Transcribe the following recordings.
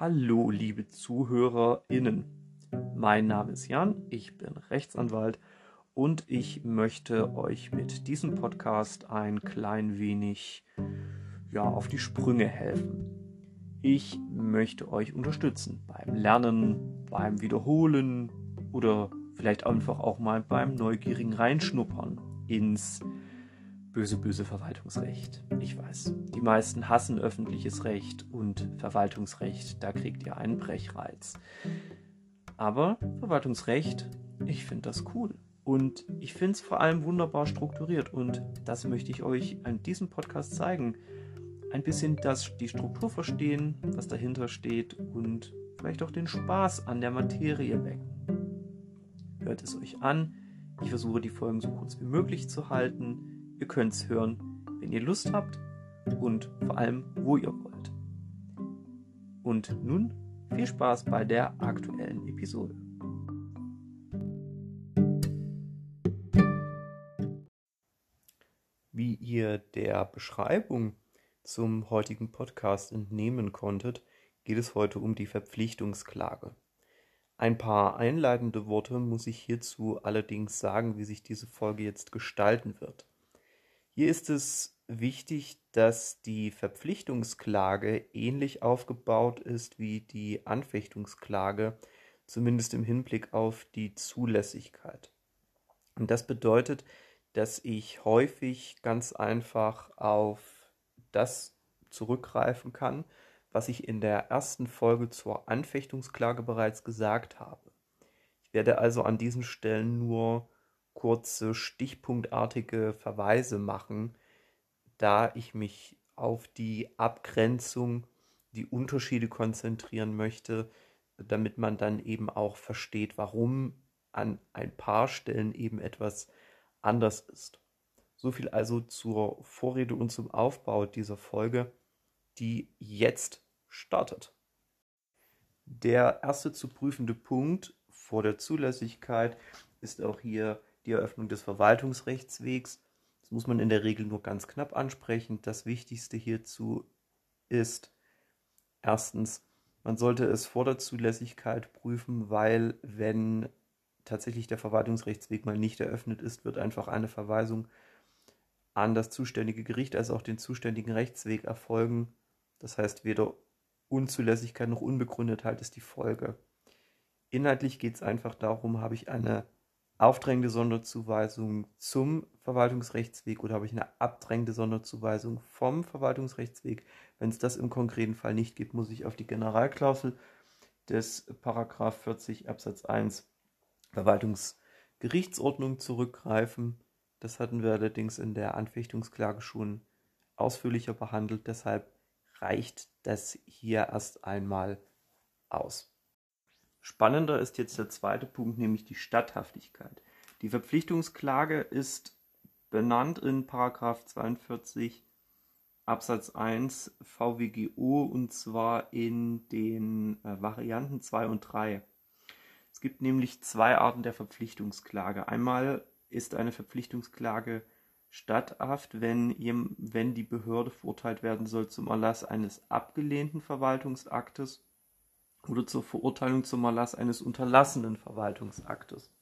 Hallo, liebe ZuhörerInnen. Mein Name ist Jan, ich bin Rechtsanwalt und ich möchte euch mit diesem Podcast ein klein wenig ja, auf die Sprünge helfen. Ich möchte euch unterstützen beim Lernen, beim Wiederholen oder vielleicht einfach auch mal beim neugierigen Reinschnuppern ins böse, böse Verwaltungsrecht. Ich weiß, die meisten hassen öffentliches Recht und Verwaltungsrecht, da kriegt ihr einen Brechreiz. Aber Verwaltungsrecht, ich finde das cool. Und ich finde es vor allem wunderbar strukturiert und das möchte ich euch an diesem Podcast zeigen. Ein bisschen das, die Struktur verstehen, was dahinter steht und vielleicht auch den Spaß an der Materie wecken. Hört es euch an. Ich versuche die Folgen so kurz wie möglich zu halten Ihr könnt es hören, wenn ihr Lust habt und vor allem, wo ihr wollt. Und nun viel Spaß bei der aktuellen Episode. Wie ihr der Beschreibung zum heutigen Podcast entnehmen konntet, geht es heute um die Verpflichtungsklage. Ein paar einleitende Worte muss ich hierzu allerdings sagen, wie sich diese Folge jetzt gestalten wird. Hier ist es wichtig, dass die Verpflichtungsklage ähnlich aufgebaut ist wie die Anfechtungsklage, zumindest im Hinblick auf die Zulässigkeit. Und das bedeutet, dass ich häufig ganz einfach auf das zurückgreifen kann, was ich in der ersten Folge zur Anfechtungsklage bereits gesagt habe. Ich werde also an diesen Stellen nur kurze stichpunktartige Verweise machen, da ich mich auf die Abgrenzung, die Unterschiede konzentrieren möchte, damit man dann eben auch versteht, warum an ein paar Stellen eben etwas anders ist. So viel also zur Vorrede und zum Aufbau dieser Folge, die jetzt startet. Der erste zu prüfende Punkt vor der Zulässigkeit ist auch hier die Eröffnung des Verwaltungsrechtswegs. Das muss man in der Regel nur ganz knapp ansprechen. Das Wichtigste hierzu ist erstens, man sollte es vor der Zulässigkeit prüfen, weil wenn tatsächlich der Verwaltungsrechtsweg mal nicht eröffnet ist, wird einfach eine Verweisung an das zuständige Gericht als auch den zuständigen Rechtsweg erfolgen. Das heißt, weder Unzulässigkeit noch Unbegründetheit ist die Folge. Inhaltlich geht es einfach darum, habe ich eine aufdrängende Sonderzuweisung zum Verwaltungsrechtsweg oder habe ich eine abdrängende Sonderzuweisung vom Verwaltungsrechtsweg. Wenn es das im konkreten Fall nicht gibt, muss ich auf die Generalklausel des Paragraph 40 Absatz 1 Verwaltungsgerichtsordnung zurückgreifen. Das hatten wir allerdings in der Anfechtungsklage schon ausführlicher behandelt, deshalb reicht das hier erst einmal aus. Spannender ist jetzt der zweite Punkt, nämlich die Statthaftigkeit. Die Verpflichtungsklage ist benannt in Paragraph 42 Absatz 1 VWGO und zwar in den äh, Varianten 2 und 3. Es gibt nämlich zwei Arten der Verpflichtungsklage. Einmal ist eine Verpflichtungsklage statthaft, wenn, wenn die Behörde verurteilt werden soll zum Erlass eines abgelehnten Verwaltungsaktes oder zur Verurteilung zum Erlass eines unterlassenen Verwaltungsaktes.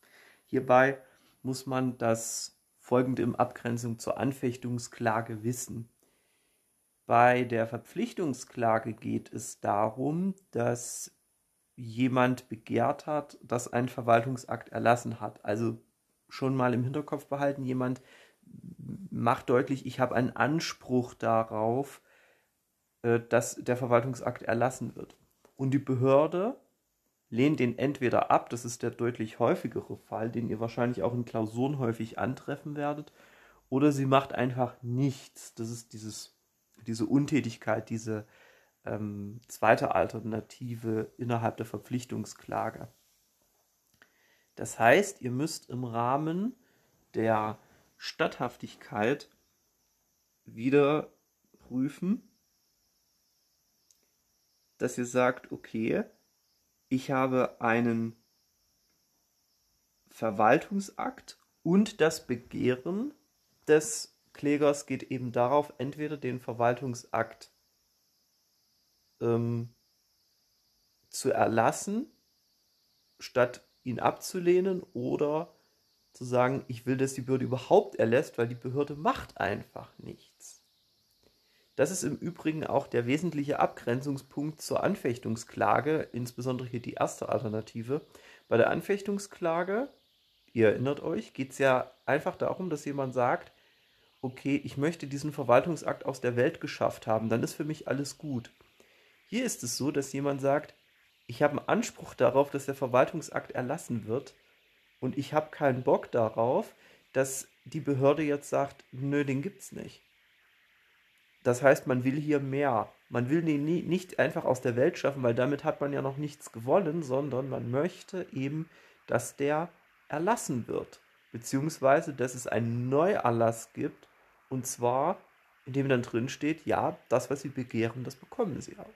Hierbei muss man das folgende in Abgrenzung zur Anfechtungsklage wissen. Bei der Verpflichtungsklage geht es darum, dass jemand begehrt hat, dass ein Verwaltungsakt erlassen hat. Also schon mal im Hinterkopf behalten, jemand macht deutlich, ich habe einen Anspruch darauf, äh, dass der Verwaltungsakt erlassen wird und die Behörde lehnt den entweder ab, das ist der deutlich häufigere Fall, den ihr wahrscheinlich auch in Klausuren häufig antreffen werdet, oder sie macht einfach nichts. Das ist dieses, diese Untätigkeit, diese ähm, zweite Alternative innerhalb der Verpflichtungsklage. Das heißt, ihr müsst im Rahmen der Statthaftigkeit wieder prüfen, dass ihr sagt, okay, ich habe einen Verwaltungsakt und das Begehren des Klägers geht eben darauf, entweder den Verwaltungsakt ähm, zu erlassen, statt ihn abzulehnen oder zu sagen, ich will, dass die Behörde überhaupt erlässt, weil die Behörde macht einfach nichts. Das ist im Übrigen auch der wesentliche Abgrenzungspunkt zur Anfechtungsklage, insbesondere hier die erste Alternative. Bei der Anfechtungsklage, ihr erinnert euch, geht es ja einfach darum, dass jemand sagt, okay, ich möchte diesen Verwaltungsakt aus der Welt geschafft haben, dann ist für mich alles gut. Hier ist es so, dass jemand sagt, ich habe einen Anspruch darauf, dass der Verwaltungsakt erlassen wird und ich habe keinen Bock darauf, dass die Behörde jetzt sagt, nö, den gibt's nicht. Das heißt, man will hier mehr. Man will den nie, nicht einfach aus der Welt schaffen, weil damit hat man ja noch nichts gewonnen, sondern man möchte eben, dass der erlassen wird. Beziehungsweise, dass es einen Neuerlass gibt. Und zwar, indem dann drin steht, ja, das, was Sie begehren, das bekommen Sie auch.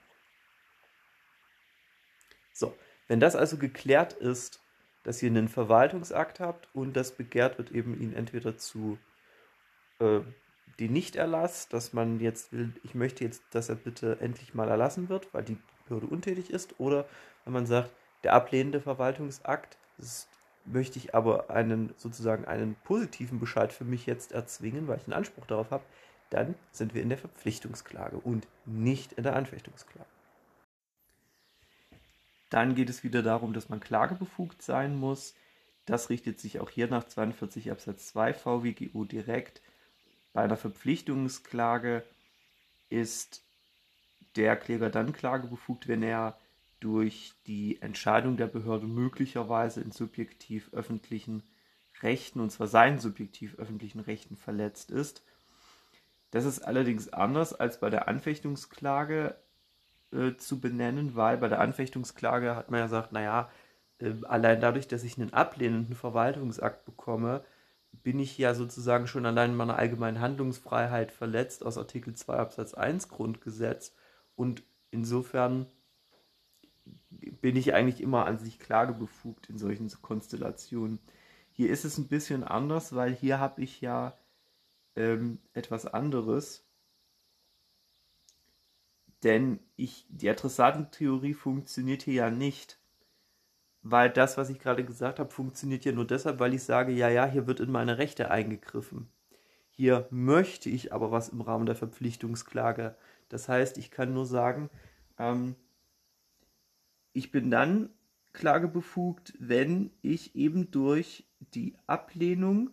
So, wenn das also geklärt ist, dass ihr einen Verwaltungsakt habt und das begehrt wird eben ihn entweder zu äh, den Nichterlass, dass man jetzt will, ich möchte jetzt, dass er bitte endlich mal erlassen wird, weil die Behörde untätig ist, oder wenn man sagt, der ablehnende Verwaltungsakt, das möchte ich aber einen sozusagen einen positiven Bescheid für mich jetzt erzwingen, weil ich einen Anspruch darauf habe, dann sind wir in der Verpflichtungsklage und nicht in der Anfechtungsklage. Dann geht es wieder darum, dass man klagebefugt sein muss. Das richtet sich auch hier nach 42 Absatz 2 VWGO direkt. Bei einer Verpflichtungsklage ist der Kläger dann klagebefugt, wenn er durch die Entscheidung der Behörde möglicherweise in subjektiv öffentlichen Rechten, und zwar seinen subjektiv öffentlichen Rechten verletzt ist. Das ist allerdings anders als bei der Anfechtungsklage äh, zu benennen, weil bei der Anfechtungsklage hat man ja gesagt, naja, äh, allein dadurch, dass ich einen ablehnenden Verwaltungsakt bekomme, bin ich ja sozusagen schon allein meiner allgemeinen Handlungsfreiheit verletzt aus Artikel 2 Absatz 1 Grundgesetz und insofern bin ich eigentlich immer an sich klagebefugt in solchen Konstellationen. Hier ist es ein bisschen anders, weil hier habe ich ja ähm, etwas anderes. Denn ich, die Adressatentheorie funktioniert hier ja nicht. Weil das, was ich gerade gesagt habe, funktioniert ja nur deshalb, weil ich sage, ja, ja, hier wird in meine Rechte eingegriffen. Hier möchte ich aber was im Rahmen der Verpflichtungsklage. Das heißt, ich kann nur sagen, ähm, ich bin dann klagebefugt, wenn ich eben durch die Ablehnung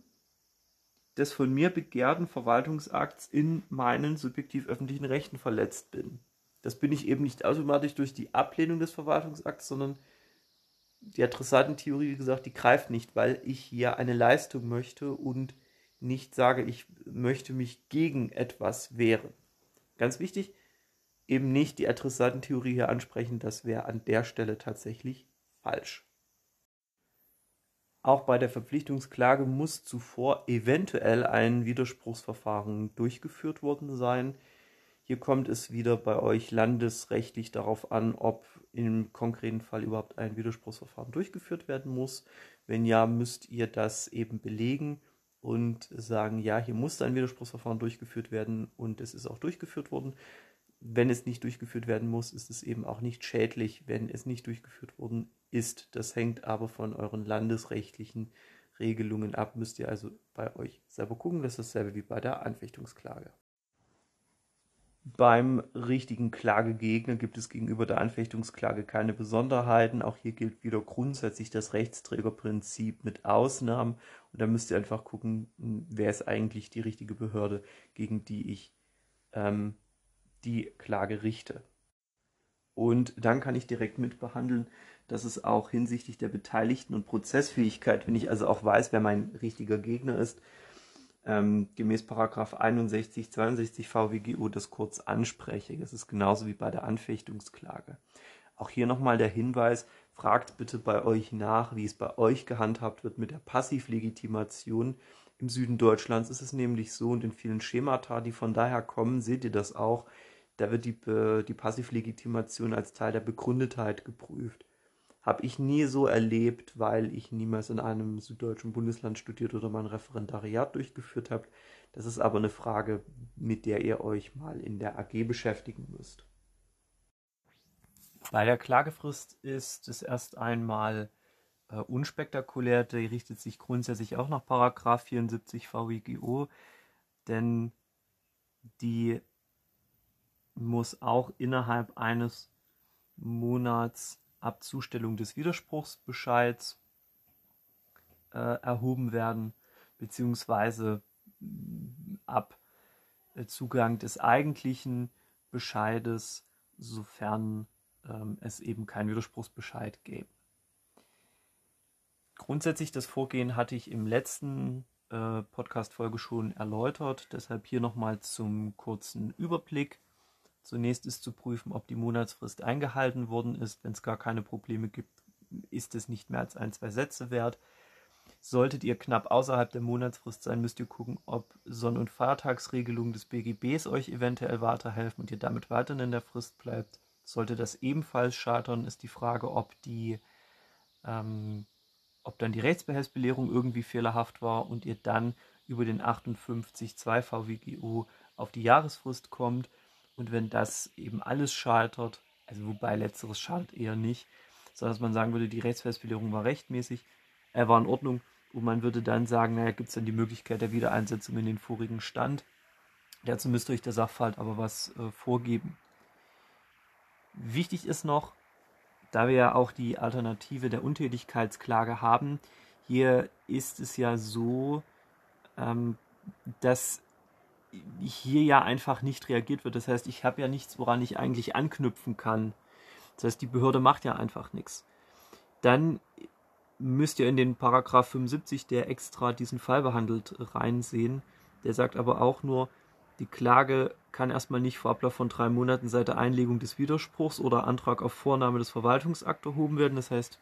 des von mir begehrten Verwaltungsakts in meinen subjektiv öffentlichen Rechten verletzt bin. Das bin ich eben nicht automatisch durch die Ablehnung des Verwaltungsakts, sondern die Adressatentheorie, wie gesagt, die greift nicht, weil ich hier eine Leistung möchte und nicht sage, ich möchte mich gegen etwas wehren. Ganz wichtig, eben nicht die Adressatentheorie hier ansprechen, das wäre an der Stelle tatsächlich falsch. Auch bei der Verpflichtungsklage muss zuvor eventuell ein Widerspruchsverfahren durchgeführt worden sein. Hier kommt es wieder bei euch landesrechtlich darauf an, ob im konkreten Fall überhaupt ein Widerspruchsverfahren durchgeführt werden muss. Wenn ja, müsst ihr das eben belegen und sagen, ja, hier muss ein Widerspruchsverfahren durchgeführt werden und es ist auch durchgeführt worden. Wenn es nicht durchgeführt werden muss, ist es eben auch nicht schädlich, wenn es nicht durchgeführt worden ist. Das hängt aber von euren landesrechtlichen Regelungen ab. Müsst ihr also bei euch selber gucken. Das ist dasselbe wie bei der Anfechtungsklage. Beim richtigen Klagegegner gibt es gegenüber der Anfechtungsklage keine Besonderheiten. Auch hier gilt wieder grundsätzlich das Rechtsträgerprinzip mit Ausnahmen. Und da müsst ihr einfach gucken, wer ist eigentlich die richtige Behörde, gegen die ich ähm, die Klage richte. Und dann kann ich direkt mitbehandeln, dass es auch hinsichtlich der Beteiligten und Prozessfähigkeit, wenn ich also auch weiß, wer mein richtiger Gegner ist, ähm, gemäß Paragraph 61, 62 VWGO das kurz anspreche. Das ist genauso wie bei der Anfechtungsklage. Auch hier nochmal der Hinweis, fragt bitte bei euch nach, wie es bei euch gehandhabt wird mit der Passivlegitimation. Im Süden Deutschlands ist es nämlich so und in vielen Schemata, die von daher kommen, seht ihr das auch, da wird die, die Passivlegitimation als Teil der Begründetheit geprüft habe ich nie so erlebt, weil ich niemals in einem süddeutschen Bundesland studiert oder mein Referendariat durchgeführt habe. Das ist aber eine Frage, mit der ihr euch mal in der AG beschäftigen müsst. Bei der Klagefrist ist es erst einmal äh, unspektakulär. Die richtet sich grundsätzlich auch nach Paragraph 74 VWGO, denn die muss auch innerhalb eines Monats ab Zustellung des Widerspruchsbescheids äh, erhoben werden, beziehungsweise ab äh, Zugang des eigentlichen Bescheides, sofern ähm, es eben keinen Widerspruchsbescheid gäbe. Grundsätzlich das Vorgehen hatte ich im letzten äh, Podcast-Folge schon erläutert, deshalb hier nochmal zum kurzen Überblick. Zunächst ist zu prüfen, ob die Monatsfrist eingehalten worden ist. Wenn es gar keine Probleme gibt, ist es nicht mehr als ein, zwei Sätze wert. Solltet ihr knapp außerhalb der Monatsfrist sein, müsst ihr gucken, ob Sonn- und Feiertagsregelungen des BGBs euch eventuell weiterhelfen und ihr damit weiterhin in der Frist bleibt. Sollte das ebenfalls scheitern, ist die Frage, ob die ähm, ob dann die Rechtsbehelfsbelehrung irgendwie fehlerhaft war und ihr dann über den 58.2 VWGO auf die Jahresfrist kommt. Und wenn das eben alles scheitert, also wobei letzteres schadet eher nicht, sondern dass man sagen würde, die Rechtsfestbelehrung war rechtmäßig, er äh, war in Ordnung und man würde dann sagen, naja, gibt es dann die Möglichkeit der Wiedereinsetzung in den vorigen Stand. Dazu müsste euch der Sachverhalt aber was äh, vorgeben. Wichtig ist noch, da wir ja auch die Alternative der Untätigkeitsklage haben, hier ist es ja so, ähm, dass hier ja einfach nicht reagiert wird. Das heißt, ich habe ja nichts, woran ich eigentlich anknüpfen kann. Das heißt, die Behörde macht ja einfach nichts. Dann müsst ihr in den Paragraph 75, der extra diesen Fall behandelt, reinsehen. Der sagt aber auch nur, die Klage kann erstmal nicht vor Ablauf von drei Monaten seit der Einlegung des Widerspruchs oder Antrag auf Vornahme des Verwaltungsakts erhoben werden. Das heißt,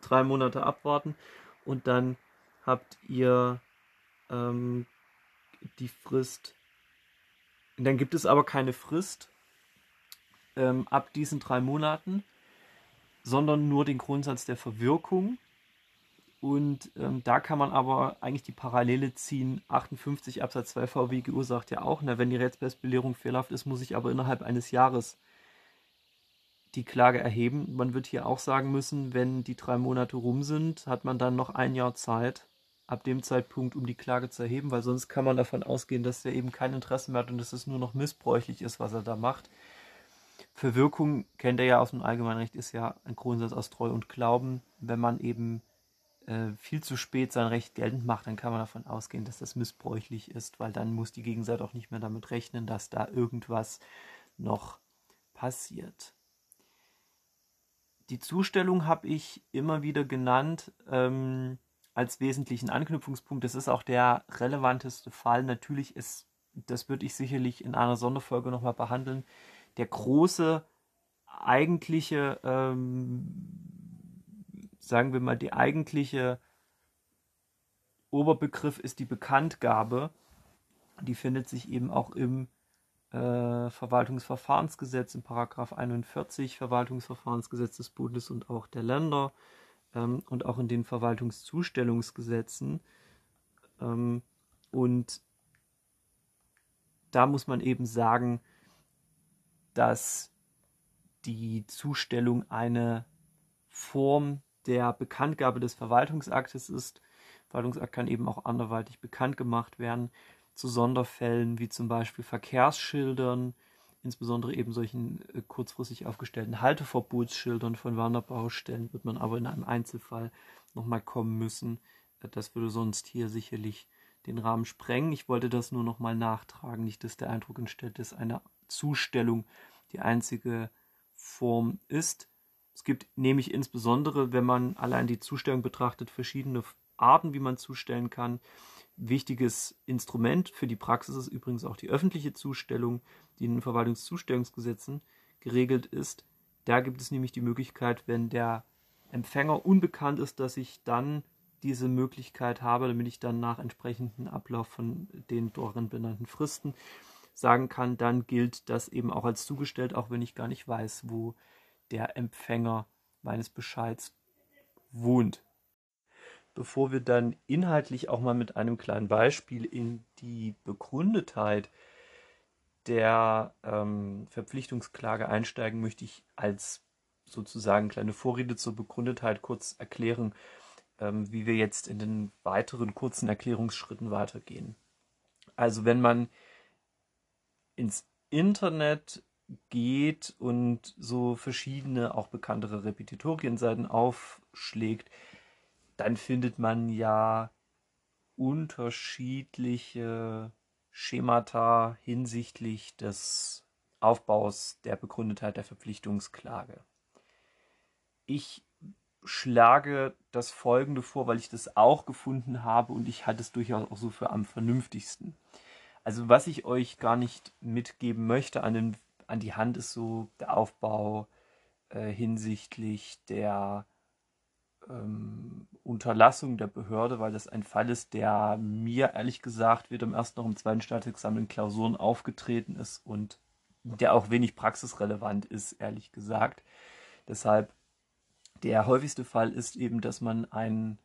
drei Monate abwarten und dann habt ihr ähm, die Frist. Dann gibt es aber keine Frist ähm, ab diesen drei Monaten, sondern nur den Grundsatz der Verwirkung. Und ähm, da kann man aber eigentlich die Parallele ziehen. 58 Absatz 2 VWGU sagt ja auch, na, wenn die Rechtsbelehrung fehlerhaft ist, muss ich aber innerhalb eines Jahres die Klage erheben. Man wird hier auch sagen müssen, wenn die drei Monate rum sind, hat man dann noch ein Jahr Zeit, ab dem Zeitpunkt, um die Klage zu erheben, weil sonst kann man davon ausgehen, dass er eben kein Interesse mehr hat und dass es nur noch missbräuchlich ist, was er da macht. Verwirkung kennt er ja aus dem Allgemeinrecht, ist ja ein Grundsatz aus Treu und Glauben. Wenn man eben äh, viel zu spät sein Recht geltend macht, dann kann man davon ausgehen, dass das missbräuchlich ist, weil dann muss die Gegenseite auch nicht mehr damit rechnen, dass da irgendwas noch passiert. Die Zustellung habe ich immer wieder genannt ähm, als wesentlichen Anknüpfungspunkt. Das ist auch der relevanteste Fall. Natürlich ist, das würde ich sicherlich in einer Sonderfolge nochmal behandeln, der große eigentliche ähm, sagen wir mal, die eigentliche Oberbegriff ist die Bekanntgabe. Die findet sich eben auch im äh, Verwaltungsverfahrensgesetz, im Paragraph 41 Verwaltungsverfahrensgesetz des Bundes und auch der Länder ähm, und auch in den Verwaltungszustellungsgesetzen. Ähm, und da muss man eben sagen, dass die Zustellung eine Form der Bekanntgabe des Verwaltungsaktes ist. Verwaltungsakt kann eben auch anderweitig bekannt gemacht werden zu Sonderfällen wie zum Beispiel Verkehrsschildern, insbesondere eben solchen äh, kurzfristig aufgestellten Halteverbotsschildern von Wanderbaustellen wird man aber in einem Einzelfall nochmal kommen müssen. Äh, das würde sonst hier sicherlich den Rahmen sprengen. Ich wollte das nur nochmal nachtragen, nicht dass der Eindruck entsteht, dass eine Zustellung die einzige Form ist. Es gibt nämlich insbesondere, wenn man allein die Zustellung betrachtet, verschiedene Arten, wie man zustellen kann. Wichtiges Instrument für die Praxis ist übrigens auch die öffentliche Zustellung, die in den Verwaltungszustellungsgesetzen geregelt ist. Da gibt es nämlich die Möglichkeit, wenn der Empfänger unbekannt ist, dass ich dann diese Möglichkeit habe, damit ich dann nach entsprechendem Ablauf von den darin benannten Fristen sagen kann, dann gilt das eben auch als zugestellt, auch wenn ich gar nicht weiß, wo der Empfänger meines Bescheids wohnt. Bevor wir dann inhaltlich auch mal mit einem kleinen Beispiel in die Begründetheit der ähm, Verpflichtungsklage einsteigen, möchte ich als sozusagen kleine Vorrede zur Begründetheit kurz erklären, ähm, wie wir jetzt in den weiteren kurzen Erklärungsschritten weitergehen. Also wenn man ins Internet geht und so verschiedene, auch bekanntere Repetitorienseiten aufschlägt, dann findet man ja unterschiedliche Schemata hinsichtlich des Aufbaus der Begründetheit der Verpflichtungsklage. Ich schlage das folgende vor, weil ich das auch gefunden habe und ich halte es durchaus auch so für am vernünftigsten. Also was ich euch gar nicht mitgeben möchte an, den, an die Hand ist so der Aufbau äh, hinsichtlich der ähm, Unterlassung der Behörde, weil das ein Fall ist, der mir ehrlich gesagt weder im ersten noch im zweiten Staatsexamen in Klausuren aufgetreten ist und der auch wenig praxisrelevant ist, ehrlich gesagt. Deshalb der häufigste Fall ist eben, dass man einen,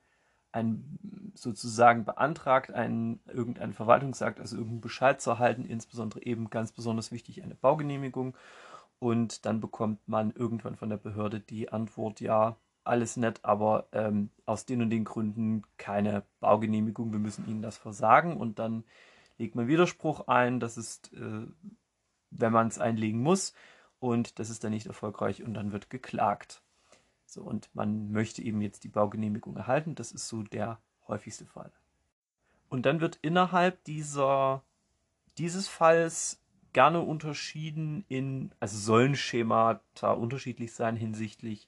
einen sozusagen beantragt, einen, irgendeinen Verwaltungsakt, also irgendeinen Bescheid zu erhalten, insbesondere eben ganz besonders wichtig eine Baugenehmigung. Und dann bekommt man irgendwann von der Behörde die Antwort, ja, alles nett, aber ähm, aus den und den Gründen keine Baugenehmigung, wir müssen Ihnen das versagen. Und dann legt man Widerspruch ein, das ist, äh, wenn man es einlegen muss, und das ist dann nicht erfolgreich und dann wird geklagt. So, und man möchte eben jetzt die Baugenehmigung erhalten. Das ist so der häufigste Fall. Und dann wird innerhalb dieser, dieses Falls gerne unterschieden in, also sollen Schemata unterschiedlich sein hinsichtlich,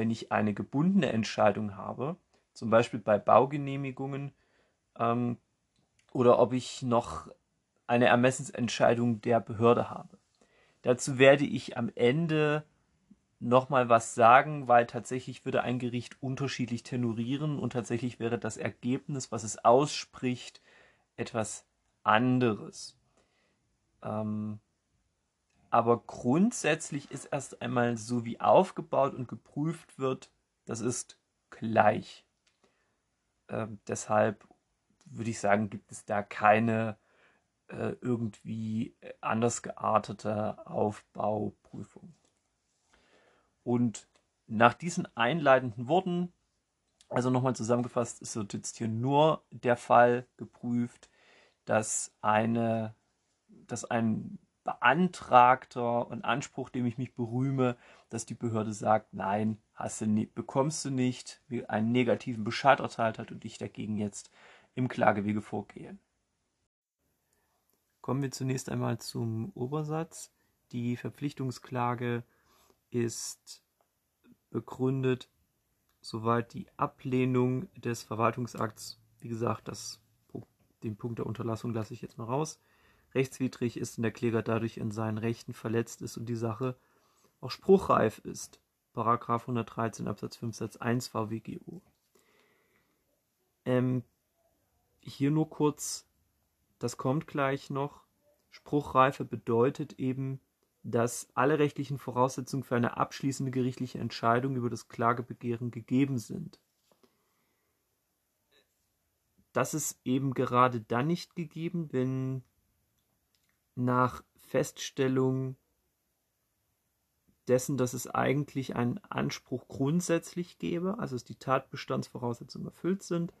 wenn ich eine gebundene Entscheidung habe, zum Beispiel bei Baugenehmigungen, ähm, oder ob ich noch eine Ermessensentscheidung der Behörde habe. Dazu werde ich am Ende nochmal was sagen, weil tatsächlich würde ein Gericht unterschiedlich tenorieren und tatsächlich wäre das Ergebnis, was es ausspricht, etwas anderes. Ähm, aber grundsätzlich ist erst einmal so, wie aufgebaut und geprüft wird, das ist gleich. Ähm, deshalb würde ich sagen, gibt es da keine äh, irgendwie anders geartete Aufbauprüfung. Und nach diesen einleitenden Worten, also nochmal zusammengefasst, ist jetzt hier nur der Fall geprüft, dass eine, dass ein beantragter und Anspruch, dem ich mich berühme, dass die Behörde sagt, nein, hast du nie, bekommst du nicht, einen negativen Bescheid erteilt hat und ich dagegen jetzt im Klagewege vorgehe. Kommen wir zunächst einmal zum Obersatz. Die Verpflichtungsklage ist begründet, soweit die Ablehnung des Verwaltungsakts, wie gesagt, das, den Punkt der Unterlassung lasse ich jetzt mal raus, rechtswidrig ist und der Kläger dadurch in seinen Rechten verletzt ist und die Sache auch spruchreif ist. Paragraph 113 Absatz 5 Satz 1 VWGO. Ähm, hier nur kurz, das kommt gleich noch. Spruchreife bedeutet eben, dass alle rechtlichen Voraussetzungen für eine abschließende gerichtliche Entscheidung über das Klagebegehren gegeben sind. Das ist eben gerade dann nicht gegeben, wenn nach Feststellung dessen, dass es eigentlich einen Anspruch grundsätzlich gäbe, also dass die Tatbestandsvoraussetzungen erfüllt sind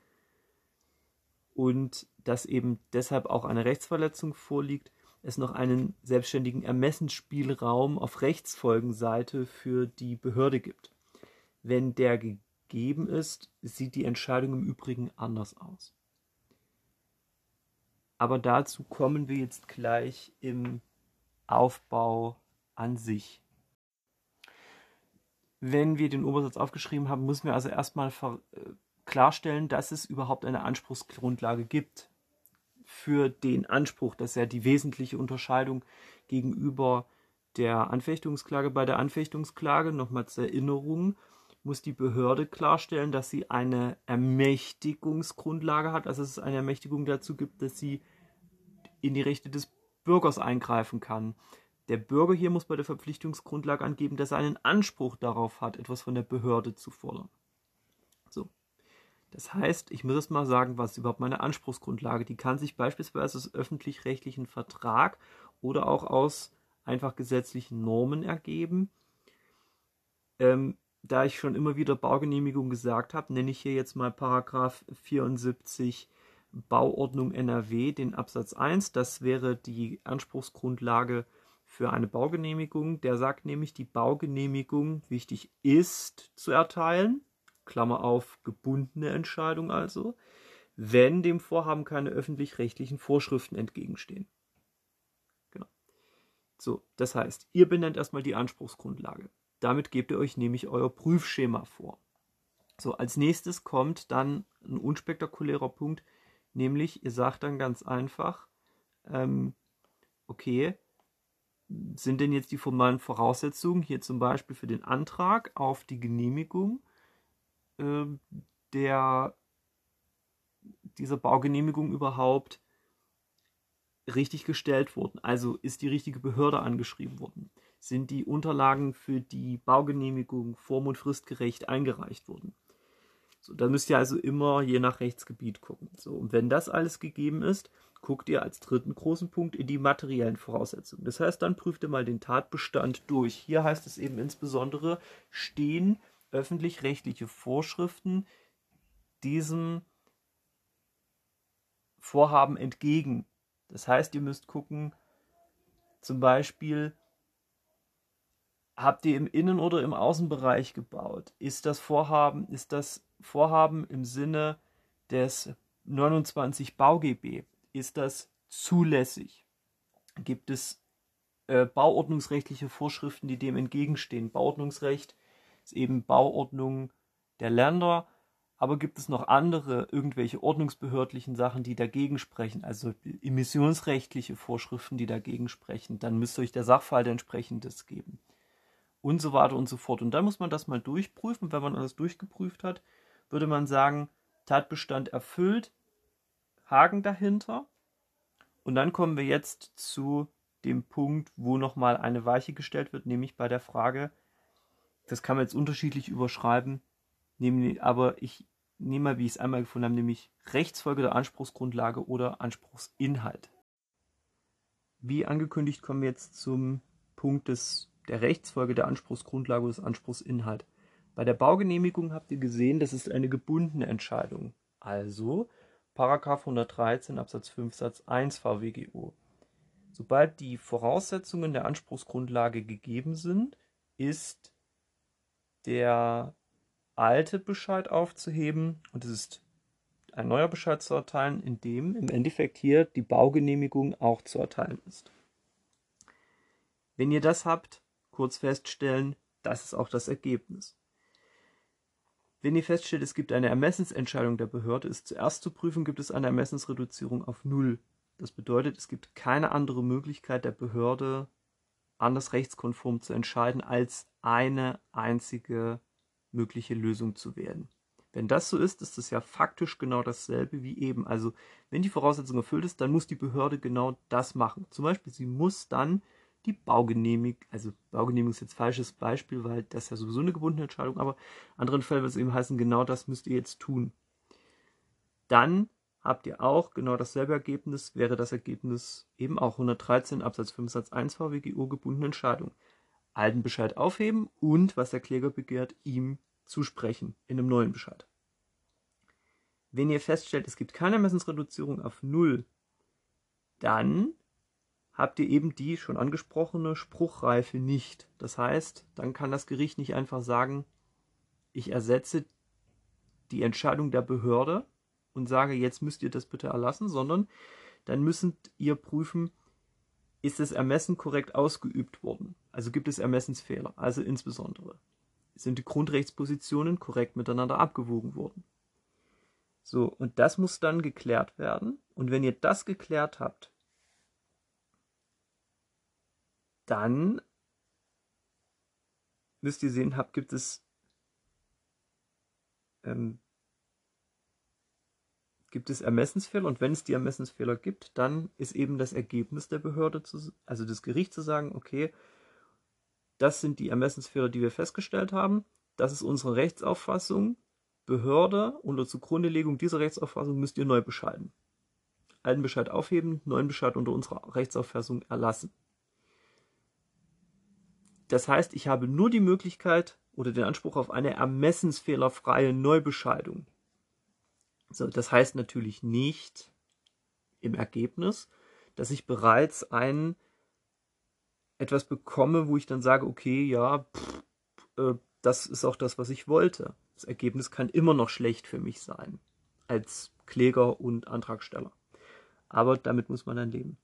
und dass eben deshalb auch eine Rechtsverletzung vorliegt, es noch einen selbstständigen Ermessensspielraum auf Rechtsfolgenseite für die Behörde gibt. Wenn der gegeben ist, sieht die Entscheidung im Übrigen anders aus. Aber dazu kommen wir jetzt gleich im Aufbau an sich. Wenn wir den Obersatz aufgeschrieben haben, müssen wir also erstmal äh, klarstellen, dass es überhaupt eine Anspruchsgrundlage gibt für den Anspruch, dass er die wesentliche Unterscheidung gegenüber der Anfechtungsklage. Bei der Anfechtungsklage, nochmal zur Erinnerung, muss die Behörde klarstellen, dass sie eine Ermächtigungsgrundlage hat, also dass es eine Ermächtigung dazu gibt, dass sie in die Rechte des Bürgers eingreifen kann. Der Bürger hier muss bei der Verpflichtungsgrundlage angeben, dass er einen Anspruch darauf hat, etwas von der Behörde zu fordern. So. Das heißt, ich muss erst mal sagen, was ist überhaupt meine Anspruchsgrundlage? Die kann sich beispielsweise aus öffentlich-rechtlichen Vertrag oder auch aus einfach gesetzlichen Normen ergeben. Ähm, da ich schon immer wieder Baugenehmigung gesagt habe, nenne ich hier jetzt mal Paragraph 74 Bauordnung NRW, den Absatz 1. Das wäre die Anspruchsgrundlage für eine Baugenehmigung. Der sagt nämlich, die Baugenehmigung wichtig ist zu erteilen, Klammer auf, gebundene Entscheidung also, wenn dem Vorhaben keine öffentlich-rechtlichen Vorschriften entgegenstehen. Genau. So, das heißt, ihr benennt erstmal die Anspruchsgrundlage. Damit gebt ihr euch nämlich euer Prüfschema vor. So, als nächstes kommt dann ein unspektakulärer Punkt, nämlich ihr sagt dann ganz einfach, ähm, okay, sind denn jetzt die formalen Voraussetzungen hier zum Beispiel für den Antrag auf die Genehmigung äh, der, dieser Baugenehmigung überhaupt richtig gestellt worden? Also ist die richtige Behörde angeschrieben worden? Sind die Unterlagen für die Baugenehmigung form- und fristgerecht eingereicht worden? So, da müsst ihr also immer je nach Rechtsgebiet gucken. So, und wenn das alles gegeben ist, guckt ihr als dritten großen Punkt in die materiellen Voraussetzungen. Das heißt, dann prüft ihr mal den Tatbestand durch. Hier heißt es eben insbesondere, stehen öffentlich-rechtliche Vorschriften diesem Vorhaben entgegen. Das heißt, ihr müsst gucken, zum Beispiel, habt ihr im Innen- oder im Außenbereich gebaut? Ist das Vorhaben, ist das Vorhaben im Sinne des 29 BauGB? Ist das zulässig? Gibt es äh, bauordnungsrechtliche Vorschriften, die dem entgegenstehen? Bauordnungsrecht ist eben Bauordnung der Länder, aber gibt es noch andere, irgendwelche ordnungsbehördlichen Sachen, die dagegen sprechen, also emissionsrechtliche Vorschriften, die dagegen sprechen, dann müsste euch der Sachverhalt entsprechendes geben. Und so weiter und so fort. Und dann muss man das mal durchprüfen. Wenn man alles durchgeprüft hat, würde man sagen, Tatbestand erfüllt, Haken dahinter. Und dann kommen wir jetzt zu dem Punkt, wo nochmal eine Weiche gestellt wird, nämlich bei der Frage, das kann man jetzt unterschiedlich überschreiben, nämlich, aber ich nehme mal, wie ich es einmal gefunden habe, nämlich Rechtsfolge der Anspruchsgrundlage oder Anspruchsinhalt. Wie angekündigt kommen wir jetzt zum Punkt des, der Rechtsfolge der Anspruchsgrundlage des Anspruchsinhalt. Bei der Baugenehmigung habt ihr gesehen, das ist eine gebundene Entscheidung. Also Paragraph 113 Absatz 5 Satz 1 VWGO. Sobald die Voraussetzungen der Anspruchsgrundlage gegeben sind, ist der alte Bescheid aufzuheben und es ist ein neuer Bescheid zu erteilen, in dem im Endeffekt hier die Baugenehmigung auch zu erteilen ist. Wenn ihr das habt, kurz feststellen, das ist auch das Ergebnis. Wenn ihr feststellt, es gibt eine Ermessensentscheidung der Behörde, ist zuerst zu prüfen, gibt es eine Ermessensreduzierung auf Null. Das bedeutet, es gibt keine andere Möglichkeit der Behörde, anders rechtskonform zu entscheiden, als eine einzige mögliche Lösung zu wählen. Wenn das so ist, ist es ja faktisch genau dasselbe wie eben. Also wenn die Voraussetzung erfüllt ist, dann muss die Behörde genau das machen. Zum Beispiel, sie muss dann die Baugenehmigung, also Baugenehmigung ist jetzt falsches Beispiel, weil das ja sowieso eine gebundene Entscheidung, aber in anderen Fällen wird es eben heißen, genau das müsst ihr jetzt tun. Dann habt ihr auch genau dasselbe Ergebnis, wäre das Ergebnis eben auch 113 Absatz 5 Satz 1 VWGO gebundene Entscheidung. Alten Bescheid aufheben und, was der Kläger begehrt, ihm zusprechen in einem neuen Bescheid. Wenn ihr feststellt, es gibt keine Ermessensreduzierung auf Null, dann habt ihr eben die schon angesprochene Spruchreife nicht. Das heißt, dann kann das Gericht nicht einfach sagen, ich ersetze die Entscheidung der Behörde und sage, jetzt müsst ihr das bitte erlassen, sondern dann müsst ihr prüfen, ist das Ermessen korrekt ausgeübt worden? Also gibt es Ermessensfehler? Also insbesondere, sind die Grundrechtspositionen korrekt miteinander abgewogen worden? So, und das muss dann geklärt werden. Und wenn ihr das geklärt habt, dann müsst ihr sehen, habt, gibt es ähm, gibt es Ermessensfehler und wenn es die Ermessensfehler gibt, dann ist eben das Ergebnis der Behörde, zu, also des Gerichts zu sagen, okay, das sind die Ermessensfehler, die wir festgestellt haben, das ist unsere Rechtsauffassung, Behörde, unter Zugrundelegung dieser Rechtsauffassung müsst ihr neu bescheiden. Alten Bescheid aufheben, neuen Bescheid unter unserer Rechtsauffassung erlassen. Das heißt, ich habe nur die Möglichkeit, oder den Anspruch auf eine ermessensfehlerfreie Neubescheidung. So, das heißt natürlich nicht im Ergebnis, dass ich bereits ein etwas bekomme, wo ich dann sage, okay, ja, pff, äh, das ist auch das, was ich wollte. Das Ergebnis kann immer noch schlecht für mich sein, als Kläger und Antragsteller. Aber damit muss man dann leben.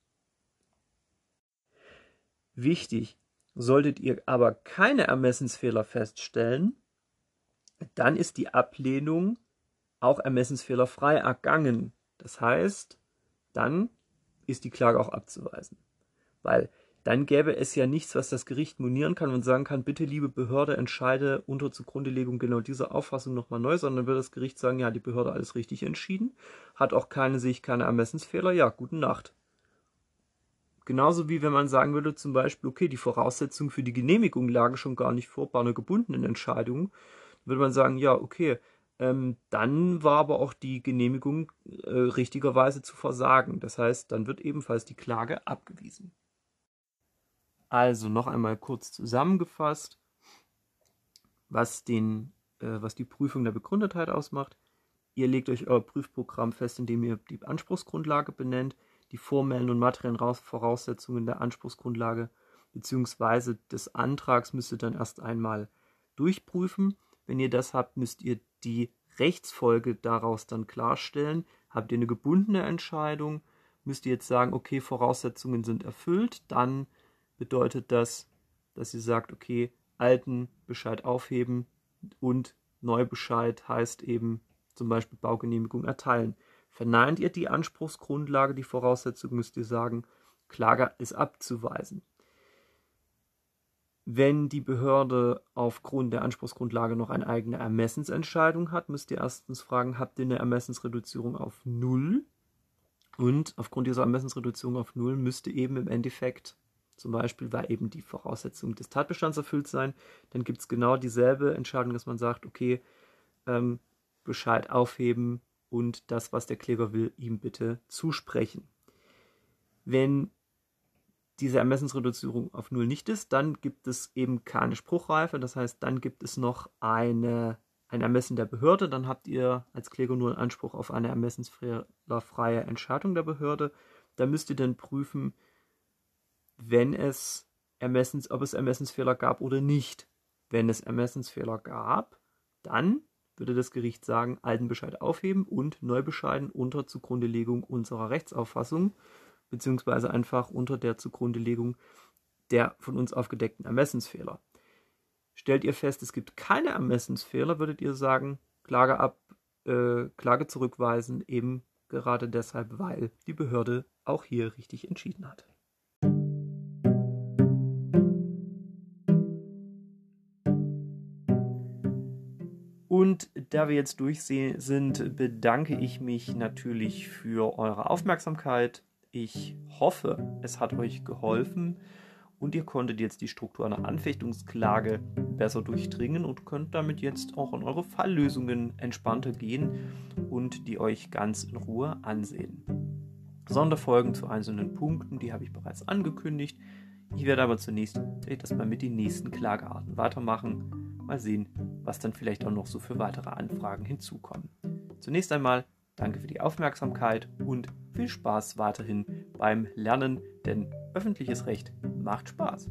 Wichtig, solltet ihr aber keine Ermessensfehler feststellen, dann ist die Ablehnung auch ermessensfehlerfrei ergangen. Das heißt, dann ist die Klage auch abzuweisen. Weil dann gäbe es ja nichts, was das Gericht monieren kann und sagen kann, bitte liebe Behörde, entscheide unter Zugrundelegung genau diese Auffassung nochmal neu, sondern würde das Gericht sagen, ja, die Behörde alles richtig entschieden, hat auch keine, ich keine Ermessensfehler, ja, guten Nacht. Genauso wie wenn man sagen würde, zum Beispiel, okay, die Voraussetzungen für die Genehmigung lagen schon gar nicht vor bei einer gebundenen Entscheidung, würde man sagen, ja, okay, ähm, dann war aber auch die Genehmigung äh, richtigerweise zu versagen. Das heißt, dann wird ebenfalls die Klage abgewiesen. Also noch einmal kurz zusammengefasst, was, den, äh, was die Prüfung der Begründetheit ausmacht. Ihr legt euch euer Prüfprogramm fest, indem ihr die Anspruchsgrundlage benennt, die formellen und materiellen Voraussetzungen der Anspruchsgrundlage bzw. des Antrags müsst ihr dann erst einmal durchprüfen. Wenn ihr das habt, müsst ihr die Rechtsfolge daraus dann klarstellen. Habt ihr eine gebundene Entscheidung, müsst ihr jetzt sagen, okay, Voraussetzungen sind erfüllt, dann bedeutet das, dass sie sagt, okay, alten Bescheid aufheben und Neubescheid heißt eben zum Beispiel Baugenehmigung erteilen. Verneint ihr die Anspruchsgrundlage, die Voraussetzung müsst ihr sagen, Klage ist abzuweisen. Wenn die Behörde aufgrund der Anspruchsgrundlage noch eine eigene Ermessensentscheidung hat, müsst ihr erstens fragen, habt ihr eine Ermessensreduzierung auf Null? Und aufgrund dieser Ermessensreduzierung auf Null müsste eben im Endeffekt zum Beispiel, weil eben die Voraussetzungen des Tatbestands erfüllt sein, dann gibt es genau dieselbe Entscheidung, dass man sagt, okay, ähm, Bescheid aufheben und das, was der Kläger will, ihm bitte zusprechen. Wenn diese Ermessensreduzierung auf Null nicht ist, dann gibt es eben keine Spruchreife, das heißt, dann gibt es noch eine, ein Ermessen der Behörde, dann habt ihr als Kläger nur einen Anspruch auf eine ermessensfreie Entscheidung der Behörde. Da müsst ihr dann prüfen, wenn es Ermessens, ob es Ermessensfehler gab oder nicht. Wenn es Ermessensfehler gab, dann würde das Gericht sagen, alten Bescheid aufheben und neu bescheiden unter Zugrundelegung unserer Rechtsauffassung, beziehungsweise einfach unter der Zugrundelegung der von uns aufgedeckten Ermessensfehler. Stellt ihr fest, es gibt keine Ermessensfehler, würdet ihr sagen, Klage ab, äh, Klage zurückweisen, eben gerade deshalb, weil die Behörde auch hier richtig entschieden hat. Da wir jetzt durch sind, bedanke ich mich natürlich für eure Aufmerksamkeit. Ich hoffe, es hat euch geholfen und ihr konntet jetzt die Struktur einer Anfechtungsklage besser durchdringen und könnt damit jetzt auch an eure Falllösungen entspannter gehen und die euch ganz in Ruhe ansehen. Sonderfolgen zu einzelnen Punkten, die habe ich bereits angekündigt. Ich werde aber zunächst das mal mit den nächsten Klagearten weitermachen Mal sehen, was dann vielleicht auch noch so für weitere Anfragen hinzukommen. Zunächst einmal danke für die Aufmerksamkeit und viel Spaß weiterhin beim Lernen, denn öffentliches Recht macht Spaß.